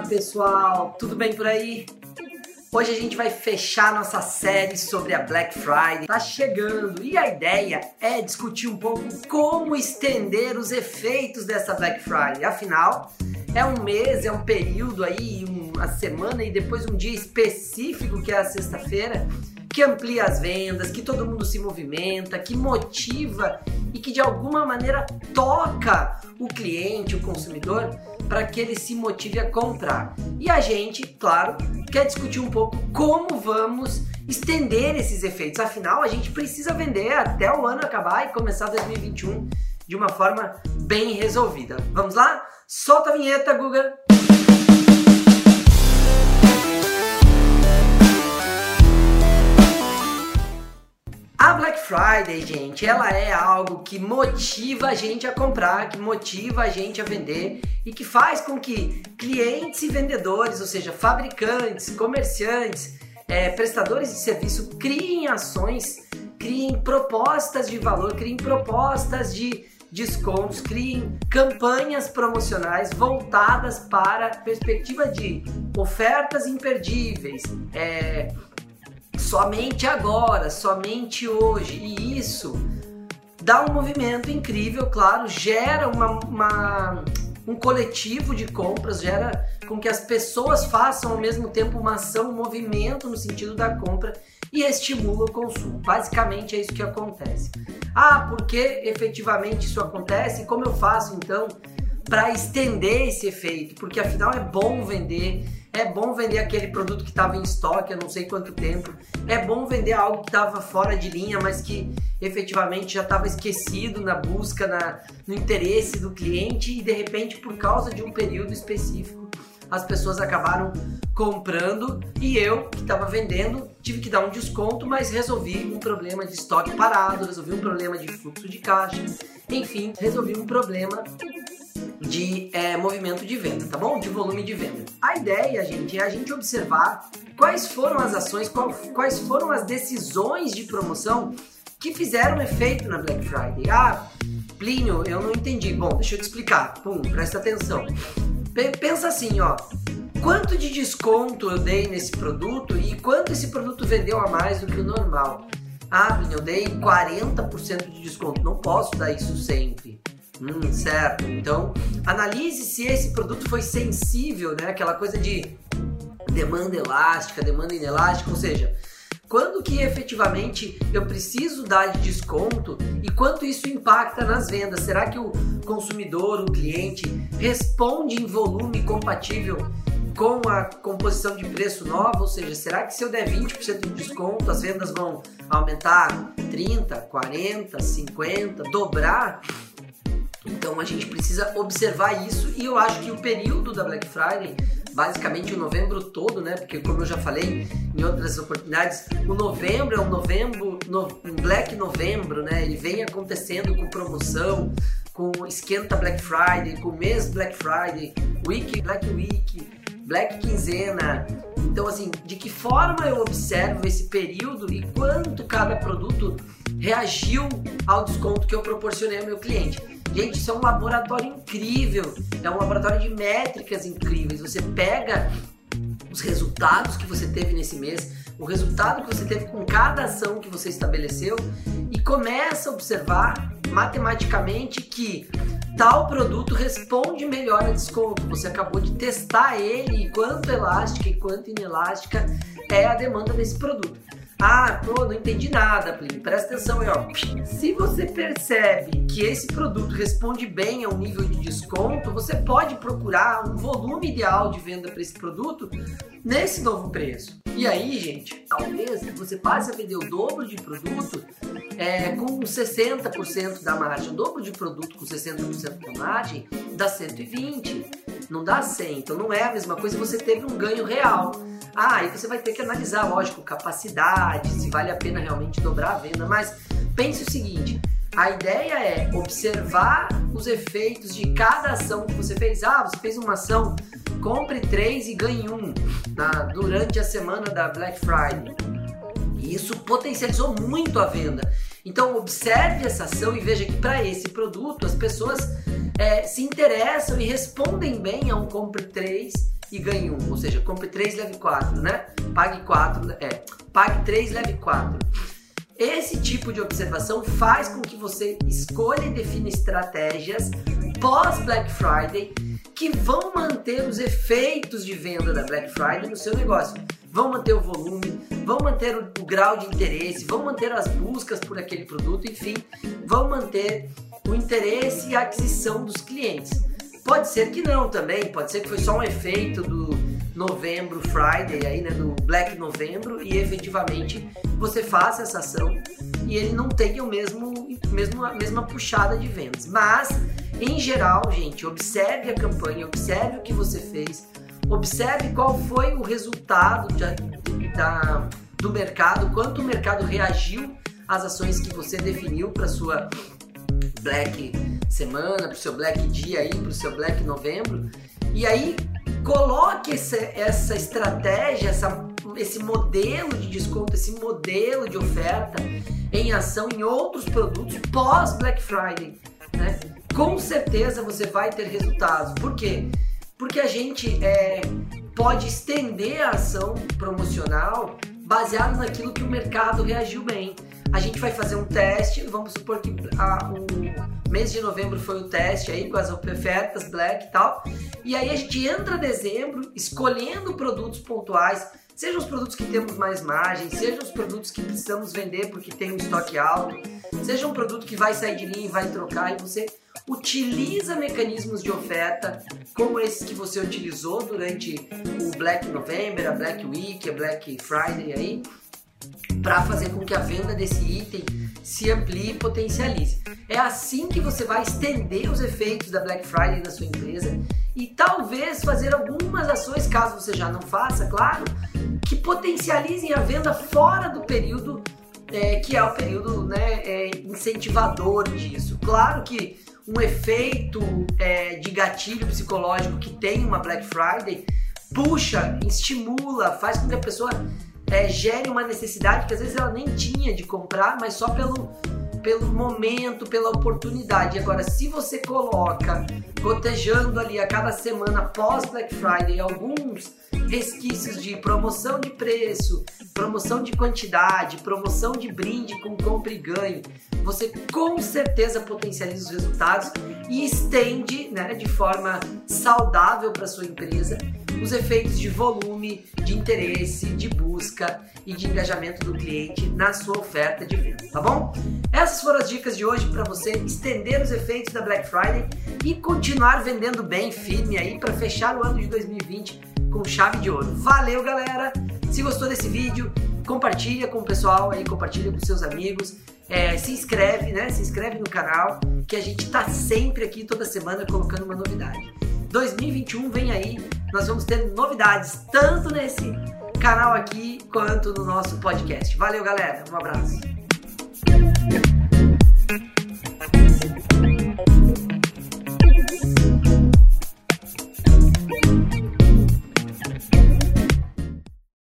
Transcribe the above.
Olá pessoal, tudo bem por aí? Hoje a gente vai fechar nossa série sobre a Black Friday. Tá chegando e a ideia é discutir um pouco como estender os efeitos dessa Black Friday. Afinal, é um mês, é um período aí, uma semana e depois um dia específico que é a sexta-feira que amplia as vendas, que todo mundo se movimenta, que motiva e que de alguma maneira toca o cliente, o consumidor, para que ele se motive a comprar. E a gente, claro, quer discutir um pouco como vamos estender esses efeitos. Afinal, a gente precisa vender até o ano acabar e começar 2021 de uma forma bem resolvida. Vamos lá? Solta a vinheta, Guga! Friday, gente, ela é algo que motiva a gente a comprar, que motiva a gente a vender e que faz com que clientes e vendedores, ou seja, fabricantes, comerciantes, é, prestadores de serviço, criem ações, criem propostas de valor, criem propostas de descontos, criem campanhas promocionais voltadas para a perspectiva de ofertas imperdíveis, é, somente agora, somente hoje. E isso dá um movimento incrível, claro, gera uma, uma, um coletivo de compras, gera com que as pessoas façam ao mesmo tempo uma ação, um movimento no sentido da compra e estimula o consumo. Basicamente é isso que acontece. Ah, por que efetivamente isso acontece? Como eu faço então para estender esse efeito? Porque afinal é bom vender é bom vender aquele produto que estava em estoque há não sei quanto tempo. É bom vender algo que estava fora de linha, mas que efetivamente já estava esquecido na busca, na, no interesse do cliente e de repente, por causa de um período específico, as pessoas acabaram comprando e eu, que estava vendendo, tive que dar um desconto, mas resolvi um problema de estoque parado, resolvi um problema de fluxo de caixa, enfim, resolvi um problema de é, movimento de venda, tá bom? De volume de venda. A ideia, gente, é a gente observar quais foram as ações, qual, quais foram as decisões de promoção que fizeram efeito na Black Friday. Ah, Plínio, eu não entendi. Bom, deixa eu te explicar. Pum, presta atenção. P pensa assim, ó. Quanto de desconto eu dei nesse produto e quanto esse produto vendeu a mais do que o normal? Ah, Plínio, eu dei 40% de desconto. Não posso dar isso sempre. Hum, certo. Então, analise se esse produto foi sensível, né? Aquela coisa de demanda elástica, demanda inelástica, ou seja, quando que efetivamente eu preciso dar de desconto e quanto isso impacta nas vendas? Será que o consumidor, o cliente, responde em volume compatível com a composição de preço nova? Ou seja, será que se eu der 20% de desconto, as vendas vão aumentar 30, 40, 50, dobrar? Então a gente precisa observar isso e eu acho que o período da Black Friday, basicamente o novembro todo, né? Porque como eu já falei em outras oportunidades, o novembro é um novembro, no, Black Novembro, né? Ele vem acontecendo com promoção, com esquenta Black Friday, com mês Black Friday, Week Black Week, Black Quinzena. Então assim, de que forma eu observo esse período e quanto cada produto reagiu ao desconto que eu proporcionei ao meu cliente. Gente, isso é um laboratório incrível, é um laboratório de métricas incríveis. Você pega os resultados que você teve nesse mês, o resultado que você teve com cada ação que você estabeleceu e começa a observar matematicamente que tal produto responde melhor a desconto. Você acabou de testar ele e quanto elástica e quanto inelástica é a demanda desse produto. Ah, pô, não entendi nada, Plínio. Presta atenção aí, ó. Se você percebe que esse produto responde bem a um nível de desconto, você pode procurar um volume ideal de venda para esse produto nesse novo preço. E aí, gente, talvez você passe a vender o dobro de produto é, com 60% da margem. O dobro de produto com 60% da margem dá 120, não dá 100. Então não é a mesma coisa, você teve um ganho real. Ah, aí você vai ter que analisar, lógico, capacidade, se vale a pena realmente dobrar a venda, mas pense o seguinte, a ideia é observar os efeitos de cada ação que você fez. Ah, você fez uma ação, compre três e ganhe um na, durante a semana da Black Friday. Isso potencializou muito a venda. Então observe essa ação e veja que para esse produto as pessoas é, se interessam e respondem bem a um compre três e ganhe um. Ou seja, compre 3, leve 4, né? Pague 4, é, pague 3, leve 4. Esse tipo de observação faz com que você escolha e defina estratégias pós Black Friday que vão manter os efeitos de venda da Black Friday no seu negócio. Vão manter o volume, vão manter o, o grau de interesse, vão manter as buscas por aquele produto, enfim, vão manter o interesse e a aquisição dos clientes. Pode ser que não também, pode ser que foi só um efeito do novembro Friday aí, né, do Black Novembro e efetivamente você faça essa ação e ele não tenha o mesmo, mesmo a mesma puxada de vendas. Mas em geral, gente, observe a campanha, observe o que você fez, observe qual foi o resultado da, da do mercado, quanto o mercado reagiu às ações que você definiu para sua Black semana, para o seu Black dia aí, para o seu Black novembro. E aí coloque essa, essa estratégia, essa, esse modelo de desconto, esse modelo de oferta em ação em outros produtos pós Black Friday. Né? Com certeza você vai ter resultados. Por quê? Porque a gente é, pode estender a ação promocional baseado naquilo que o mercado reagiu bem. A gente vai fazer um teste, vamos supor que a, o mês de novembro foi o teste aí com as ofertas Black e tal. E aí a gente entra dezembro escolhendo produtos pontuais, sejam os produtos que temos mais margem, sejam os produtos que precisamos vender porque tem um estoque alto, seja um produto que vai sair de linha e vai trocar e você utiliza mecanismos de oferta como esses que você utilizou durante o Black November, a Black Week, a Black Friday aí para fazer com que a venda desse item se amplie e potencialize. É assim que você vai estender os efeitos da Black Friday na sua empresa e talvez fazer algumas ações, caso você já não faça, claro, que potencializem a venda fora do período é, que é o período né, é, incentivador disso. Claro que um efeito é, de gatilho psicológico que tem uma Black Friday puxa, estimula, faz com que a pessoa é, gere uma necessidade que às vezes ela nem tinha de comprar, mas só pelo, pelo momento, pela oportunidade. Agora, se você coloca cotejando ali a cada semana pós Black Friday alguns resquícios de promoção de preço, promoção de quantidade, promoção de brinde com compra e ganho, você com certeza potencializa os resultados e estende né, de forma saudável para sua empresa os efeitos de volume, de interesse, de busca e de engajamento do cliente na sua oferta de venda, tá bom? Essas foram as dicas de hoje para você estender os efeitos da Black Friday e continuar vendendo bem firme aí para fechar o ano de 2020 com chave de ouro. Valeu, galera! Se gostou desse vídeo, compartilha com o pessoal aí, compartilha com seus amigos. É, se inscreve, né? Se inscreve no canal, que a gente está sempre aqui toda semana colocando uma novidade. 2021 vem aí, nós vamos ter novidades, tanto nesse canal aqui quanto no nosso podcast. Valeu, galera. Um abraço.